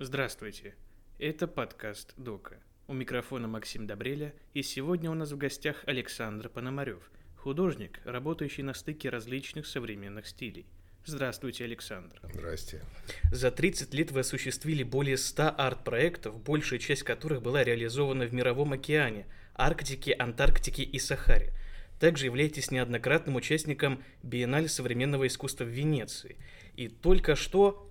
Здравствуйте. Это подкаст Дока. У микрофона Максим Добреля, и сегодня у нас в гостях Александр Пономарев, художник, работающий на стыке различных современных стилей. Здравствуйте, Александр. Здрасте. За 30 лет вы осуществили более 100 арт-проектов, большая часть которых была реализована в Мировом океане, Арктике, Антарктике и Сахаре. Также являетесь неоднократным участником Биеннале современного искусства в Венеции. И только что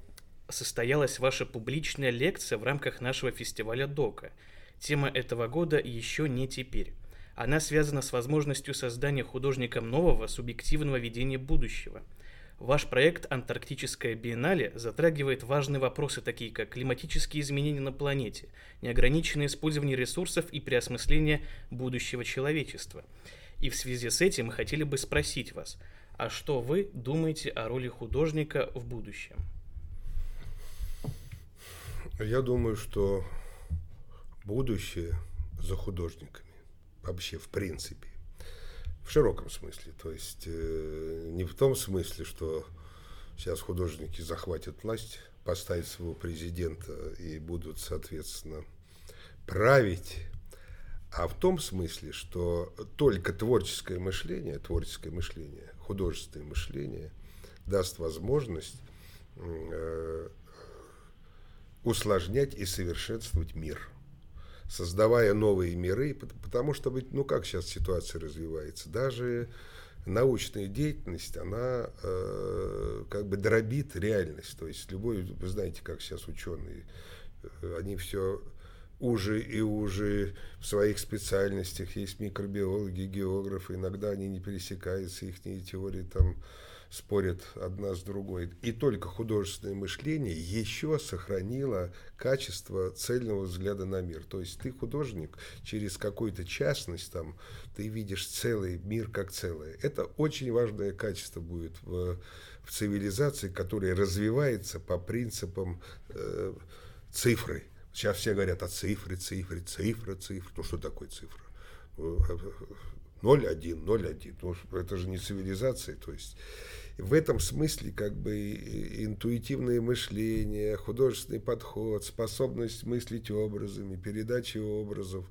состоялась ваша публичная лекция в рамках нашего фестиваля ДОКа. Тема этого года еще не теперь. Она связана с возможностью создания художником нового субъективного видения будущего. Ваш проект «Антарктическая биеннале» затрагивает важные вопросы, такие как климатические изменения на планете, неограниченное использование ресурсов и переосмысление будущего человечества. И в связи с этим мы хотели бы спросить вас, а что вы думаете о роли художника в будущем? Я думаю, что будущее за художниками. Вообще, в принципе. В широком смысле. То есть, э, не в том смысле, что сейчас художники захватят власть, поставят своего президента и будут, соответственно, править, а в том смысле, что только творческое мышление, творческое мышление, художественное мышление даст возможность э, усложнять и совершенствовать мир, создавая новые миры, потому что, ну как сейчас ситуация развивается, даже научная деятельность, она э, как бы дробит реальность. То есть любой, вы знаете, как сейчас ученые, э, они все уже и уже в своих специальностях, есть микробиологи, географы, иногда они не пересекаются, их теории там спорят одна с другой. И только художественное мышление еще сохранило качество цельного взгляда на мир. То есть ты художник, через какую-то частность там, ты видишь целый мир как целое. Это очень важное качество будет в, в цивилизации, которая развивается по принципам э, цифры. Сейчас все говорят о цифре, цифре, цифра, цифра. Ну что такое цифра? 0,1, 0,1. Ну, это же не цивилизация. То есть в этом смысле как бы интуитивное мышление, художественный подход, способность мыслить образами, передача образов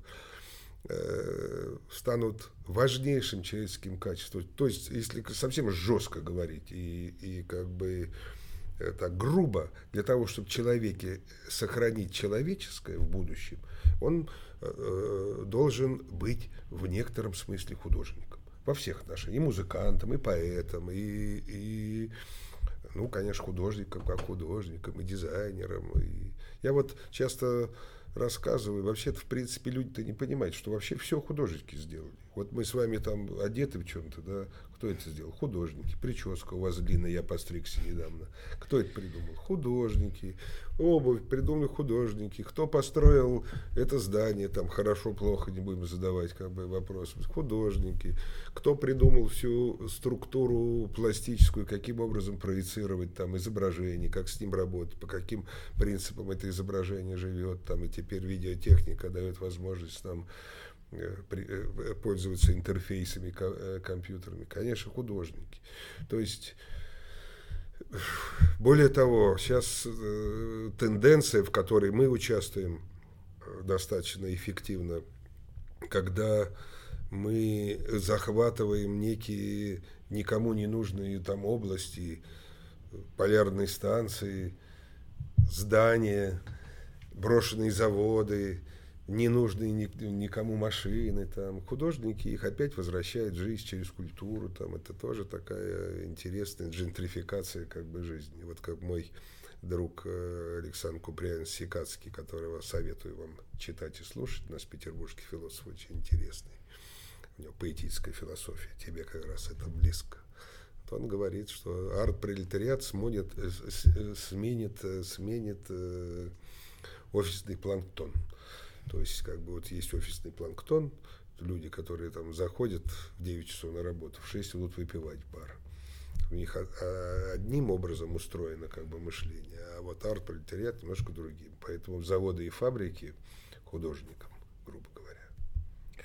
э, станут важнейшим человеческим качеством. То есть, если совсем жестко говорить и, и как бы это грубо, для того, чтобы человеке сохранить человеческое в будущем, он э, должен быть в некотором смысле художником. Во всех отношениях. И музыкантом, и поэтом, и, и ну, конечно, художником, как художником, и дизайнером. И... Я вот часто рассказываю, вообще-то, в принципе, люди-то не понимают, что вообще все художники сделали. Вот мы с вами там одеты в чем-то, да, кто это сделал? Художники. Прическа у вас длинная, я постригся недавно. Кто это придумал? Художники. Обувь придумали художники. Кто построил это здание, там хорошо, плохо, не будем задавать как бы вопрос. Художники. Кто придумал всю структуру пластическую, каким образом проецировать там изображение, как с ним работать, по каким принципам это изображение живет, там и теперь видеотехника дает возможность нам пользоваться интерфейсами э, компьютерами, конечно, художники. То есть, более того, сейчас тенденция, в которой мы участвуем достаточно эффективно, когда мы захватываем некие никому не нужные там области, полярные станции, здания, брошенные заводы, ненужные никому машины, там, художники их опять возвращают в жизнь через культуру, там, это тоже такая интересная джентрификация как бы жизни. Вот как мой друг э, Александр Куприян Сикацкий, которого советую вам читать и слушать, у нас петербургский философ очень интересный. У него поэтическая философия, тебе как раз это близко. Вот он говорит, что арт-пролетариат сменит, э, э, сменит, сменит офисный планктон. То есть, как бы вот есть офисный планктон, люди, которые там заходят в 9 часов на работу, в 6 идут выпивать в бар. У них одним образом устроено как бы мышление, а вот арт-пролетариат немножко другим. Поэтому заводы и фабрики художникам, грубо говоря.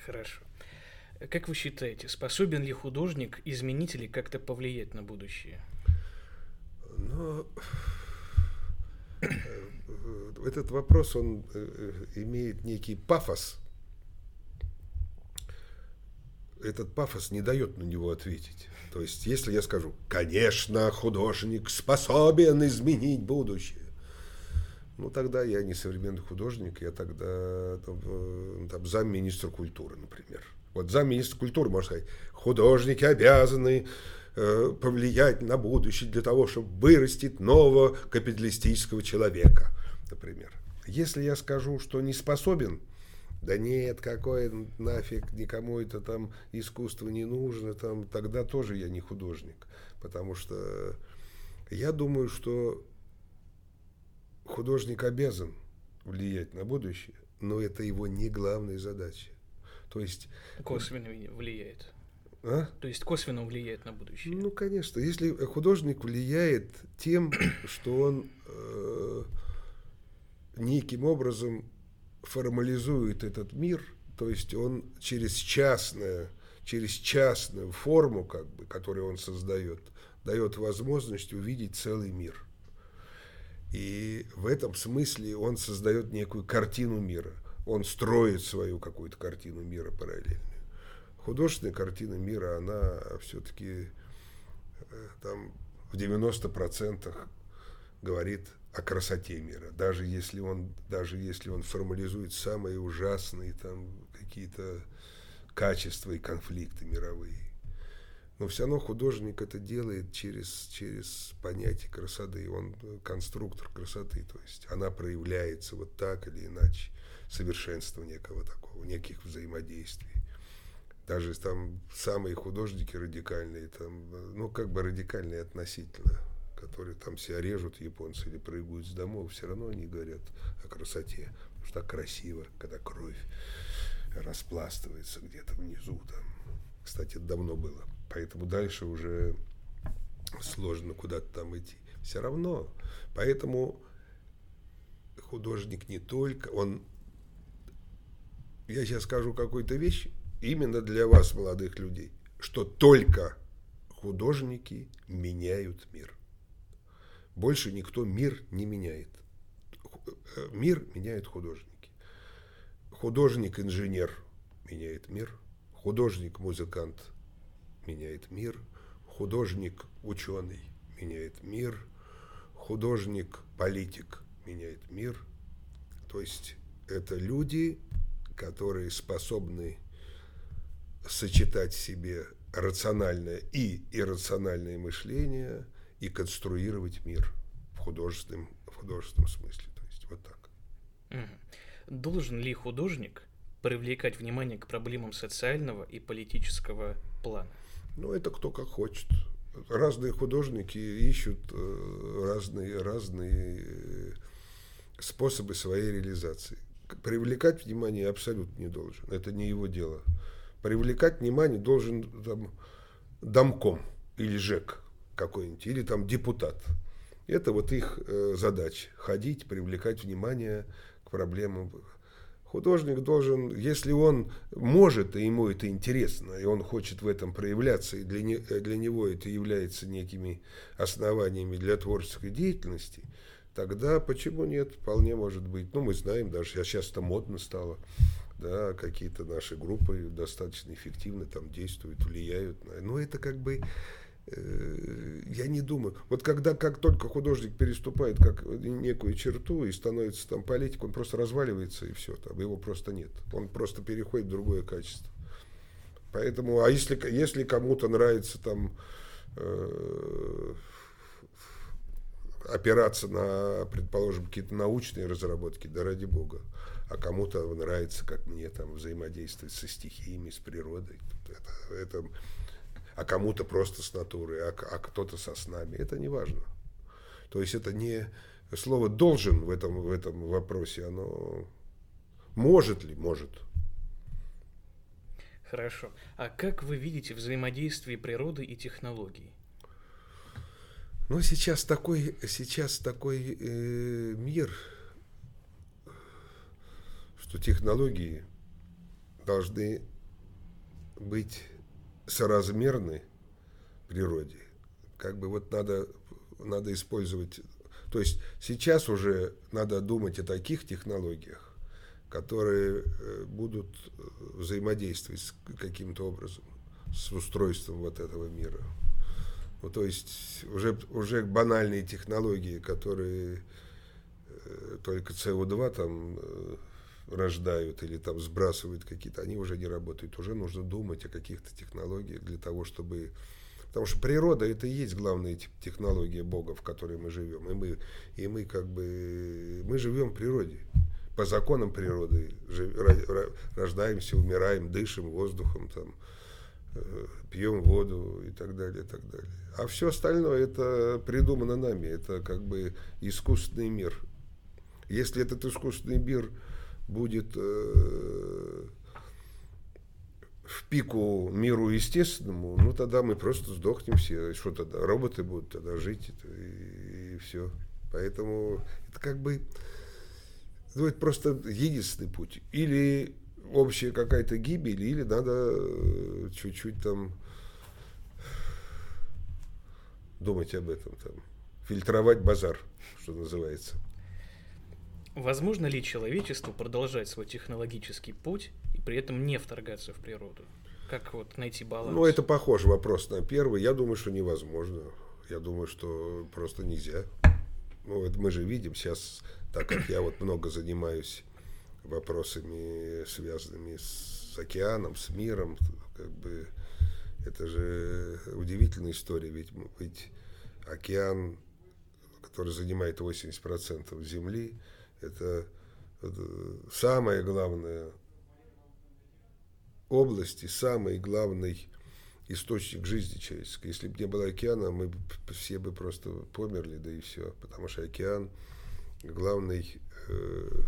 Хорошо. Как вы считаете, способен ли художник изменить или как-то повлиять на будущее? Ну, этот вопрос, он э, имеет некий пафос. Этот пафос не дает на него ответить. То есть, если я скажу, конечно, художник способен изменить будущее, ну, тогда я не современный художник, я тогда там, э, там, замминистра культуры, например. Вот замминистра культуры, можно сказать, художники обязаны э, повлиять на будущее для того, чтобы вырастить нового капиталистического человека, например. Если я скажу, что не способен, да нет, какое нафиг, никому это там искусство не нужно, там, тогда тоже я не художник. Потому что я думаю, что художник обязан влиять на будущее, но это его не главная задача. То есть... Косвенно влияет. А? То есть косвенно влияет на будущее. Ну, конечно. Если художник влияет тем, что он э, неким образом формализует этот мир, то есть он через частное, через частную форму, как бы, которую он создает, дает возможность увидеть целый мир. И в этом смысле он создает некую картину мира. Он строит свою какую-то картину мира параллельную. Художественная картина мира, она все-таки э, там в 90% говорит о красоте мира. Даже если он, даже если он формализует самые ужасные там какие-то качества и конфликты мировые. Но все равно художник это делает через, через понятие красоты. Он конструктор красоты. То есть она проявляется вот так или иначе. Совершенство некого такого, неких взаимодействий. Даже там самые художники радикальные, там, ну как бы радикальные относительно, которые там себя режут японцы или прыгают с домов, все равно они говорят о красоте. Потому что так красиво, когда кровь распластывается где-то внизу. Там. Кстати, это давно было поэтому дальше уже сложно куда-то там идти. Все равно. Поэтому художник не только, он... Я сейчас скажу какую-то вещь именно для вас, молодых людей, что только художники меняют мир. Больше никто мир не меняет. Мир меняют художники. Художник-инженер меняет мир. Художник-музыкант меняет мир, художник ученый меняет мир, художник политик меняет мир. То есть это люди, которые способны сочетать в себе рациональное и иррациональное мышление и конструировать мир в художественном, в художественном смысле. То есть вот так. Должен ли художник привлекать внимание к проблемам социального и политического плана? Ну, это кто как хочет. Разные художники ищут э, разные, разные э, способы своей реализации. Привлекать внимание абсолютно не должен. Это не его дело. Привлекать внимание должен там, домком или ЖЭК какой-нибудь, или там депутат. Это вот их э, задача. Ходить, привлекать внимание к проблемам Художник должен, если он может, и ему это интересно, и он хочет в этом проявляться, и для, не, для него это является некими основаниями для творческой деятельности, тогда почему нет? Вполне может быть. Ну, мы знаем, даже сейчас это модно стало. Да, какие-то наши группы достаточно эффективно там действуют, влияют. Но это как бы Э, я не думаю. Вот когда как только художник переступает как некую черту и становится там политик, он просто разваливается и все, там его просто нет. Он просто переходит в другое качество. Поэтому, а если, если кому-то нравится там э, опираться на, предположим, какие-то научные разработки, да ради бога, а кому-то нравится, как мне, там, взаимодействовать со стихиями, с природой. Это, это а кому-то просто с натуры, а, а кто-то со снами. Это не важно. То есть это не слово должен в этом, в этом вопросе, оно может ли, может. Хорошо. А как вы видите взаимодействие природы и технологий? Ну, сейчас такой, сейчас такой э, мир, что технологии должны быть соразмерны природе. Как бы вот надо, надо использовать То есть сейчас уже надо думать о таких технологиях, которые э, будут э, взаимодействовать каким-то образом с устройством вот этого мира. Ну, то есть уже, уже банальные технологии, которые э, только СО2 там рождают или там сбрасывают какие-то, они уже не работают. Уже нужно думать о каких-то технологиях для того, чтобы... Потому что природа это и есть главная технология Бога, в которой мы живем. И мы, и мы как бы... Мы живем в природе. По законам природы рождаемся, умираем, дышим воздухом, там, э, пьем воду и так далее, и так далее. А все остальное это придумано нами, это как бы искусственный мир. Если этот искусственный мир будет э, в пику миру естественному, ну тогда мы просто сдохнем все. Что тогда? Роботы будут тогда жить и, и все. Поэтому это как бы ну, это просто единственный путь. Или общая какая-то гибель, или надо э, чуть-чуть там думать об этом, там, фильтровать базар, что называется. Возможно ли человечеству продолжать свой технологический путь и при этом не вторгаться в природу? Как вот найти баланс? Ну, это похож вопрос на первый. Я думаю, что невозможно. Я думаю, что просто нельзя. Ну, вот мы же видим сейчас, так как я вот много занимаюсь вопросами, связанными с океаном, с миром, как бы это же удивительная история, ведь, ведь океан, который занимает 80% Земли, это, это самая главная область и самый главный источник жизни человеческой. Если бы не было океана, мы все бы просто померли, да и все. Потому что океан главный э,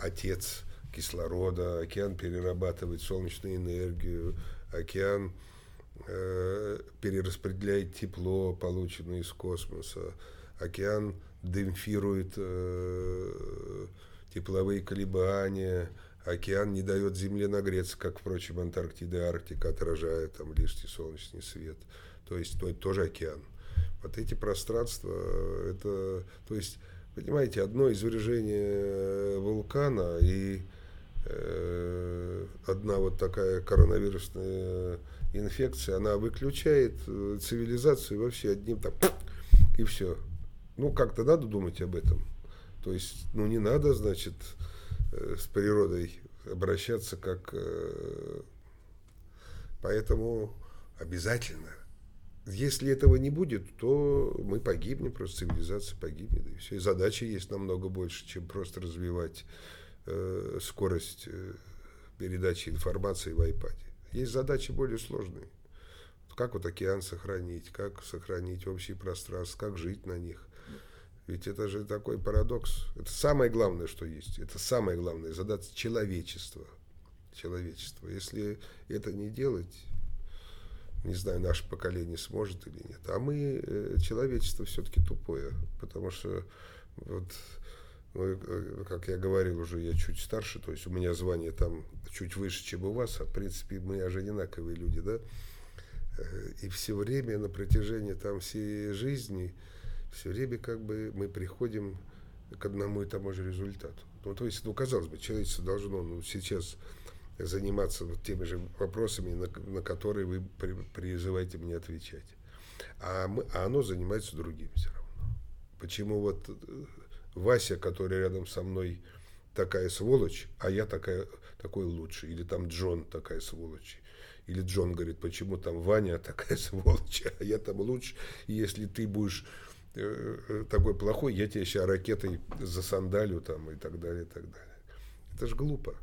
отец кислорода, океан перерабатывает солнечную энергию, океан э, перераспределяет тепло, полученное из космоса, океан демпфирует э, тепловые колебания, океан не дает Земле нагреться, как, впрочем, Антарктида и Арктика, отражая там лишний солнечный свет. То есть, то, тоже океан. Вот эти пространства, это, то есть, понимаете, одно извержение вулкана и э, одна вот такая коронавирусная инфекция, она выключает э, цивилизацию вообще одним там и все. Ну, как-то надо думать об этом. То есть, ну, не надо, значит, э, с природой обращаться как... Э, поэтому обязательно. Если этого не будет, то мы погибнем, просто цивилизация погибнет. И все. И задачи есть намного больше, чем просто развивать э, скорость передачи информации в iPad. Есть задачи более сложные. Как вот океан сохранить, как сохранить общие пространства, как жить на них. Ведь это же такой парадокс. Это самое главное, что есть. Это самая главная задача человечества. Человечество. Если это не делать, не знаю, наше поколение сможет или нет. А мы, э, человечество все-таки тупое. Потому что вот ну, э, как я говорил уже, я чуть старше, то есть у меня звание там чуть выше, чем у вас, а в принципе мы же одинаковые люди, да. Э, и все время на протяжении там всей жизни все время как бы мы приходим к одному и тому же результату. Ну, то есть, ну, казалось бы, человечество должно ну, сейчас заниматься вот теми же вопросами, на, на которые вы при, призываете мне отвечать. А, мы, а оно занимается другим все равно. Почему вот э, Вася, который рядом со мной такая сволочь, а я такая, такой лучший. Или там Джон такая сволочь. Или Джон говорит, почему там Ваня такая сволочь, а я там лучше. Если ты будешь такой плохой, я тебя сейчас ракетой засандалю там и так далее, и так далее. Это же глупо.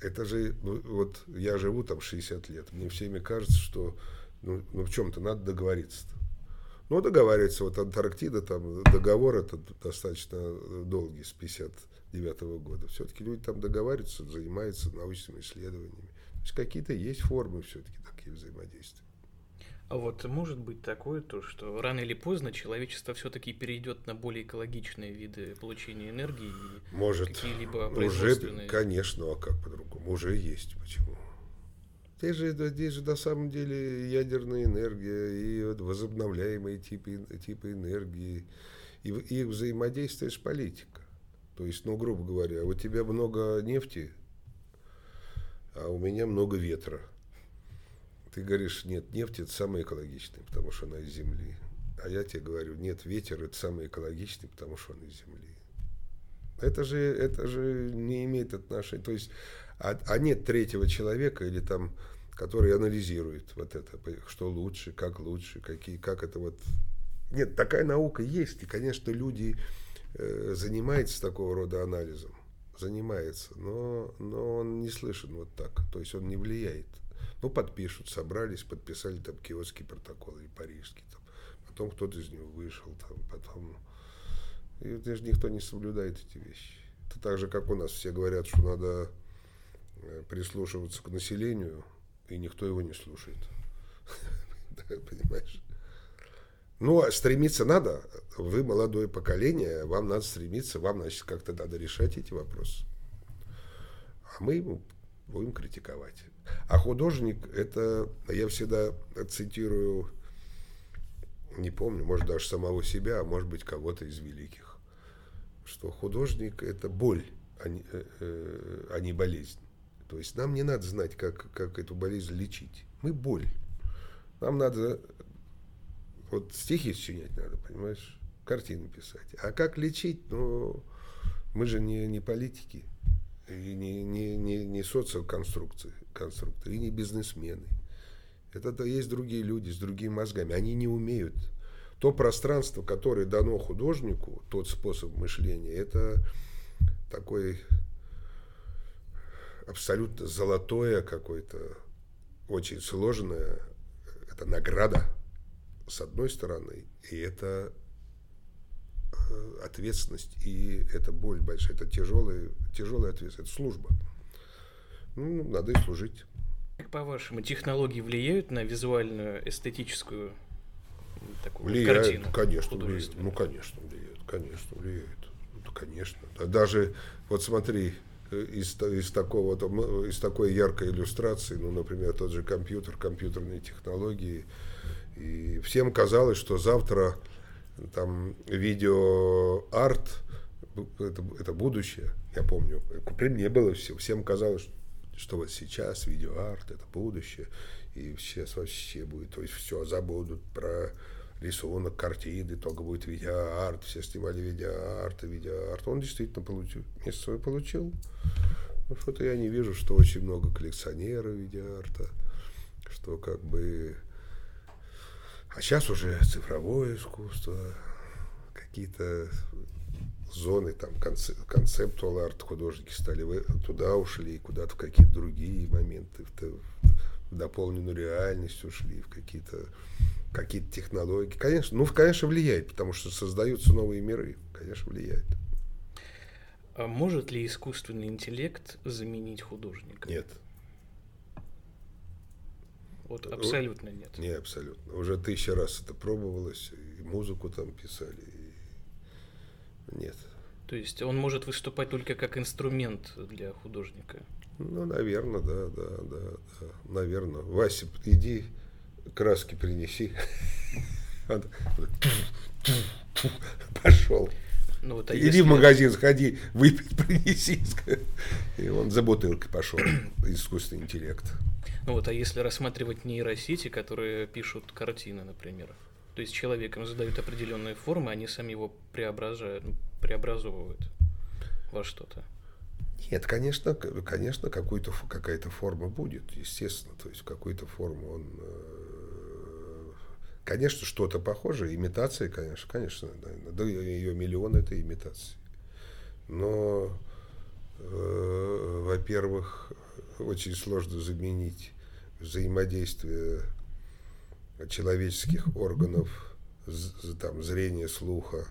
Это же, ну, вот я живу там 60 лет, мне всеми кажется, что ну, ну в чем-то надо договориться-то. Ну, договариваться, вот Антарктида, там договор это достаточно долгий, с 59 -го года. Все-таки люди там договариваются, занимаются научными исследованиями. То есть какие-то есть формы все-таки такие взаимодействия. А вот может быть такое то, что рано или поздно человечество все-таки перейдет на более экологичные виды получения энергии и может, какие-либо производственные... Уже, конечно, а как по-другому? Уже есть. Почему? Здесь же, здесь же на самом деле ядерная энергия и вот возобновляемые типы, типы энергии, и их взаимодействие с политикой. То есть, ну, грубо говоря, у тебя много нефти, а у меня много ветра. Ты говоришь, нет, нефть это самое экологичное, потому что она из земли. А я тебе говорю, нет, ветер это самый экологичный, потому что он из земли. Это же, это же не имеет отношения. То есть, а, а нет третьего человека или там, который анализирует вот это, что лучше, как лучше, какие, как это вот. Нет, такая наука есть, и, конечно, люди э, занимаются такого рода анализом, занимается, но, но он не слышен вот так, то есть он не влияет. Ну, подпишут, собрались, подписали там киотский протокол или парижский, там. потом кто-то из него вышел, там, потом и даже никто не соблюдает эти вещи. Это так же, как у нас все говорят, что надо э, прислушиваться к населению, и никто его не слушает. Понимаешь? Ну, а стремиться надо. Вы молодое поколение, вам надо стремиться, вам, значит, как-то надо решать эти вопросы. А мы будем критиковать. А художник, это, я всегда цитирую, не помню, может, даже самого себя, а может быть, кого-то из великих что художник – это боль, а не, э, э, а не болезнь. То есть нам не надо знать, как, как эту болезнь лечить. Мы боль. Нам надо вот стихи сочинять надо, понимаешь, картины писать. А как лечить? Ну, мы же не, не политики, и не, не, не, не социоконструкции, конструкторы, и не бизнесмены. Это -то есть другие люди с другими мозгами. Они не умеют то пространство, которое дано художнику, тот способ мышления, это такой абсолютно золотое какое-то, очень сложное, это награда, с одной стороны, и это ответственность, и это боль большая, это тяжелая, тяжелая ответственность, это служба. Ну, надо и служить. Как по-вашему, технологии влияют на визуальную, эстетическую такую влияет, картину. Конечно, влияет. Ну, конечно, влияет, конечно, влияет. Ну, конечно. А даже, вот смотри, э, из, из, такого, из такой яркой иллюстрации, ну, например, тот же компьютер, компьютерные технологии, и всем казалось, что завтра там видеоарт, это, это будущее, я помню, при мне было все, всем казалось, что вот сейчас видеоарт это будущее, и сейчас вообще будет, то есть все забудут про рисунок, картины, только будет видеоарт, все снимали видеоарт и видеоарт. Он действительно получил, место свое получил. Ну, что-то я не вижу, что очень много коллекционеров видеоарта, что как бы... А сейчас уже цифровое искусство, какие-то зоны, там, концептуал арт художники стали туда ушли, куда-то в какие-то другие моменты, в, дополненную реальность ушли, в какие-то какие-то технологии. Конечно, ну, конечно, влияет, потому что создаются новые миры. Конечно, влияет. А может ли искусственный интеллект заменить художника? Нет. Вот абсолютно нет. Не, абсолютно. Уже тысяча раз это пробовалось, и музыку там писали. И... Нет. То есть он может выступать только как инструмент для художника? Ну, наверное, да, да, да, да. Наверное. Вася, иди краски принеси. Пошел. Ну, вот, а Иди если... в магазин, сходи, выпить, принеси. И он за бутылкой пошел. Искусственный интеллект. Ну вот, а если рассматривать нейросети, которые пишут картины, например, то есть человеком задают определенные формы, они сами его преображают, ну, преобразовывают во что-то. Нет, конечно, конечно, какую-то, какая-то форма будет, естественно. То есть какую-то форму он э, Конечно, что-то похожее, имитация, конечно, конечно, да, ее миллион это имитации. Но, э, во-первых, очень сложно заменить взаимодействие человеческих органов, там, зрения, слуха,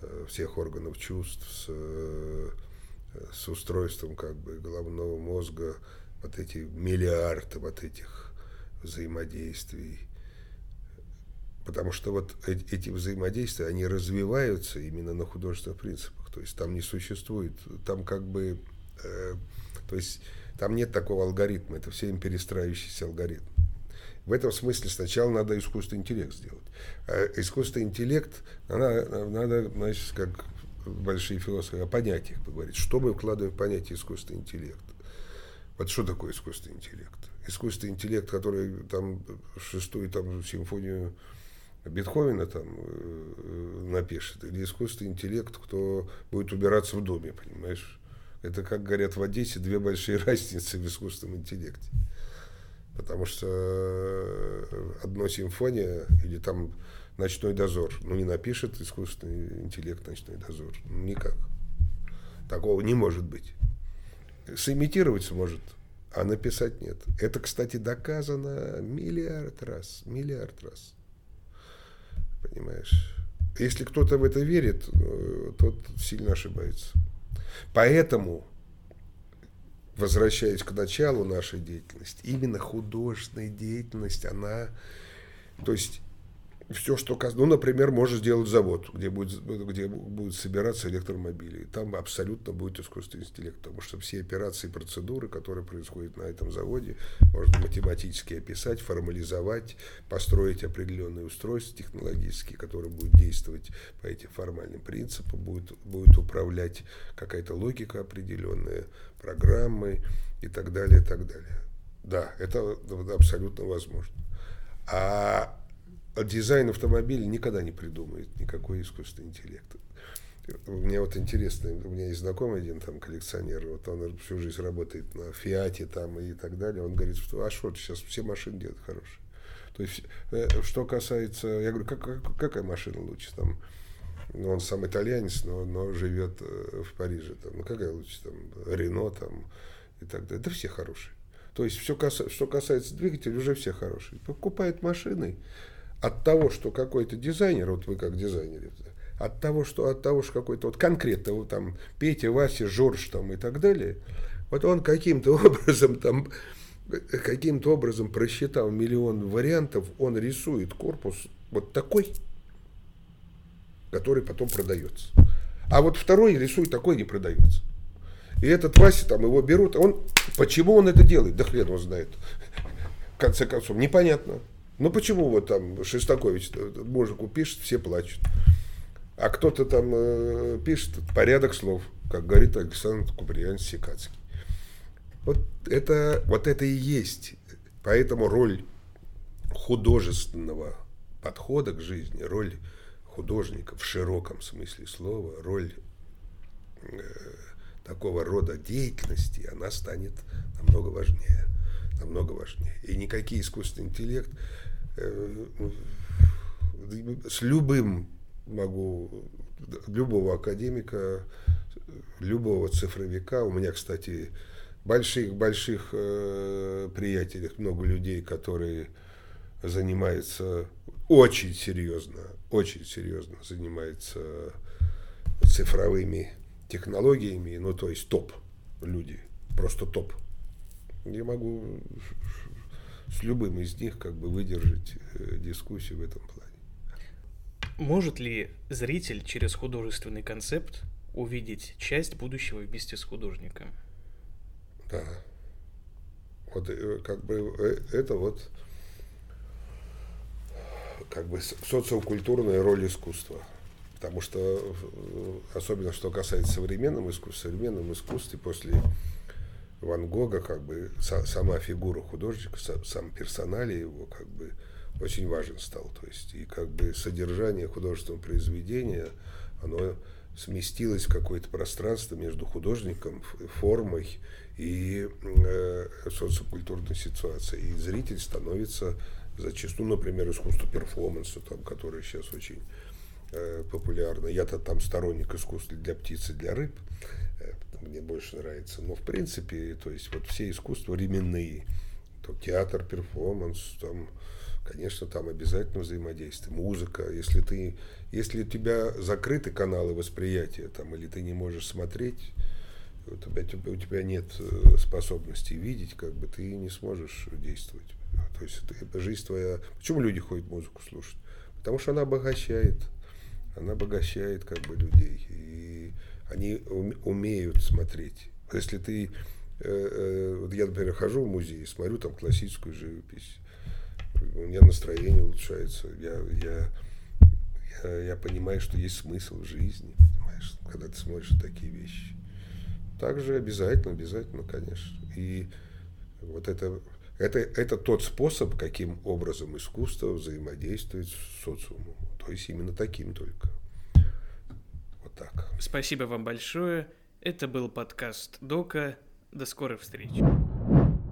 э, всех органов чувств с, э, с устройством как бы головного мозга, вот эти миллиарды вот этих взаимодействий Потому что вот эти взаимодействия, они развиваются именно на художественных принципах. То есть там не существует, там как бы, э, то есть там нет такого алгоритма, это все им перестраивающийся алгоритм. В этом смысле сначала надо искусственный интеллект сделать. А искусственный интеллект, надо, надо, значит, как большие философы, о понятиях поговорить. Что мы вкладываем в понятие искусственный интеллект? Вот что такое искусственный интеллект? Искусственный интеллект, который там шестую там, симфонию Бетховена там э, напишет, или искусственный интеллект, кто будет убираться в доме, понимаешь? Это, как говорят в Одессе, две большие разницы в искусственном интеллекте. Потому что э, одно симфония или там ночной дозор, ну не напишет искусственный интеллект ночной дозор. Ну, никак. Такого не может быть. Сымитировать сможет, а написать нет. Это, кстати, доказано миллиард раз. Миллиард раз. Понимаешь? Если кто-то в это верит, э, тот сильно ошибается. Поэтому, возвращаясь к началу нашей деятельности, именно художественная деятельность, она, то есть все, что ну, например, может сделать завод, где будет, где будут собираться электромобили. Там абсолютно будет искусственный интеллект, потому что все операции и процедуры, которые происходят на этом заводе, можно математически описать, формализовать, построить определенные устройства технологические, которые будут действовать по этим формальным принципам, будет, будет управлять какая-то логика определенная, программы и так далее, и так далее. Да, это абсолютно возможно. А дизайн автомобиля никогда не придумает никакой искусственный интеллект. Мне вот интересно, у меня есть знакомый один там коллекционер, вот он всю жизнь работает на Фиате там и так далее. Он говорит, что а что сейчас все машины делают хорошие. То есть, э, что касается, я говорю, как, как, какая машина лучше там? Ну, он сам итальянец, но, но живет э, в Париже. Там, ну, какая лучше там? Рено там и так далее. Да все хорошие. То есть, все, что касается двигателя, уже все хорошие. Покупает машины, от того, что какой-то дизайнер, вот вы как дизайнер, от того, что от того, что какой-то вот конкретно вот там Петя, Вася, Жорж там и так далее, вот он каким-то образом там каким-то образом просчитал миллион вариантов, он рисует корпус вот такой, который потом продается. А вот второй рисует такой не продается. И этот Вася там его берут, он почему он это делает? Да хрен его знает. В конце концов, непонятно. Ну почему вот там Шестакович мужику пишет, все плачут. А кто-то там э, пишет порядок слов, как говорит Александр Куприян Сикацкий. Вот это, вот это и есть. Поэтому роль художественного подхода к жизни, роль художника в широком смысле слова, роль э, такого рода деятельности, она станет намного важнее. Намного важнее. И никакие искусственный интеллект Э, с любым могу, любого академика, любого цифровика. У меня, кстати, больших-больших э, приятелей, много людей, которые занимаются очень серьезно, очень серьезно занимаются цифровыми технологиями, ну то есть топ люди, просто топ. Я могу с любым из них как бы выдержать э, дискуссию в этом плане. Может ли зритель через художественный концепт увидеть часть будущего вместе с художником? Да. Вот э, как бы э, это вот как бы социокультурная роль искусства. Потому что, особенно что касается современного искусства, в современном искусстве после Ван Гога, как бы сама фигура художника, сам персонале его, как бы очень важен стал. То есть и как бы содержание художественного произведения, оно сместилось в какое-то пространство между художником, формой и э, социокультурной ситуацией. И зритель становится зачастую, например, искусство перформанса, там, которое сейчас очень э, популярно. Я-то там сторонник искусства для птиц и для рыб мне больше нравится. Но в принципе, то есть вот все искусства временные, то театр, перформанс, там, конечно, там обязательно взаимодействие, музыка. Если ты, если у тебя закрыты каналы восприятия, там, или ты не можешь смотреть, у тебя, у тебя нет э, способности видеть, как бы ты не сможешь действовать. То есть это, это жизнь твоя. Почему люди ходят музыку слушать? Потому что она обогащает. Она обогащает как бы людей. И они умеют смотреть. Если ты, э, э, вот я, например, хожу в музей, смотрю там классическую живопись, у меня настроение улучшается, я, я, я, я понимаю, что есть смысл в жизни, понимаешь, когда ты смотришь такие вещи. Также обязательно, обязательно, конечно. И вот это, это, это тот способ, каким образом искусство взаимодействует с социумом. То есть именно таким только. Так. Спасибо вам большое. Это был подкаст Дока. До скорой встречи.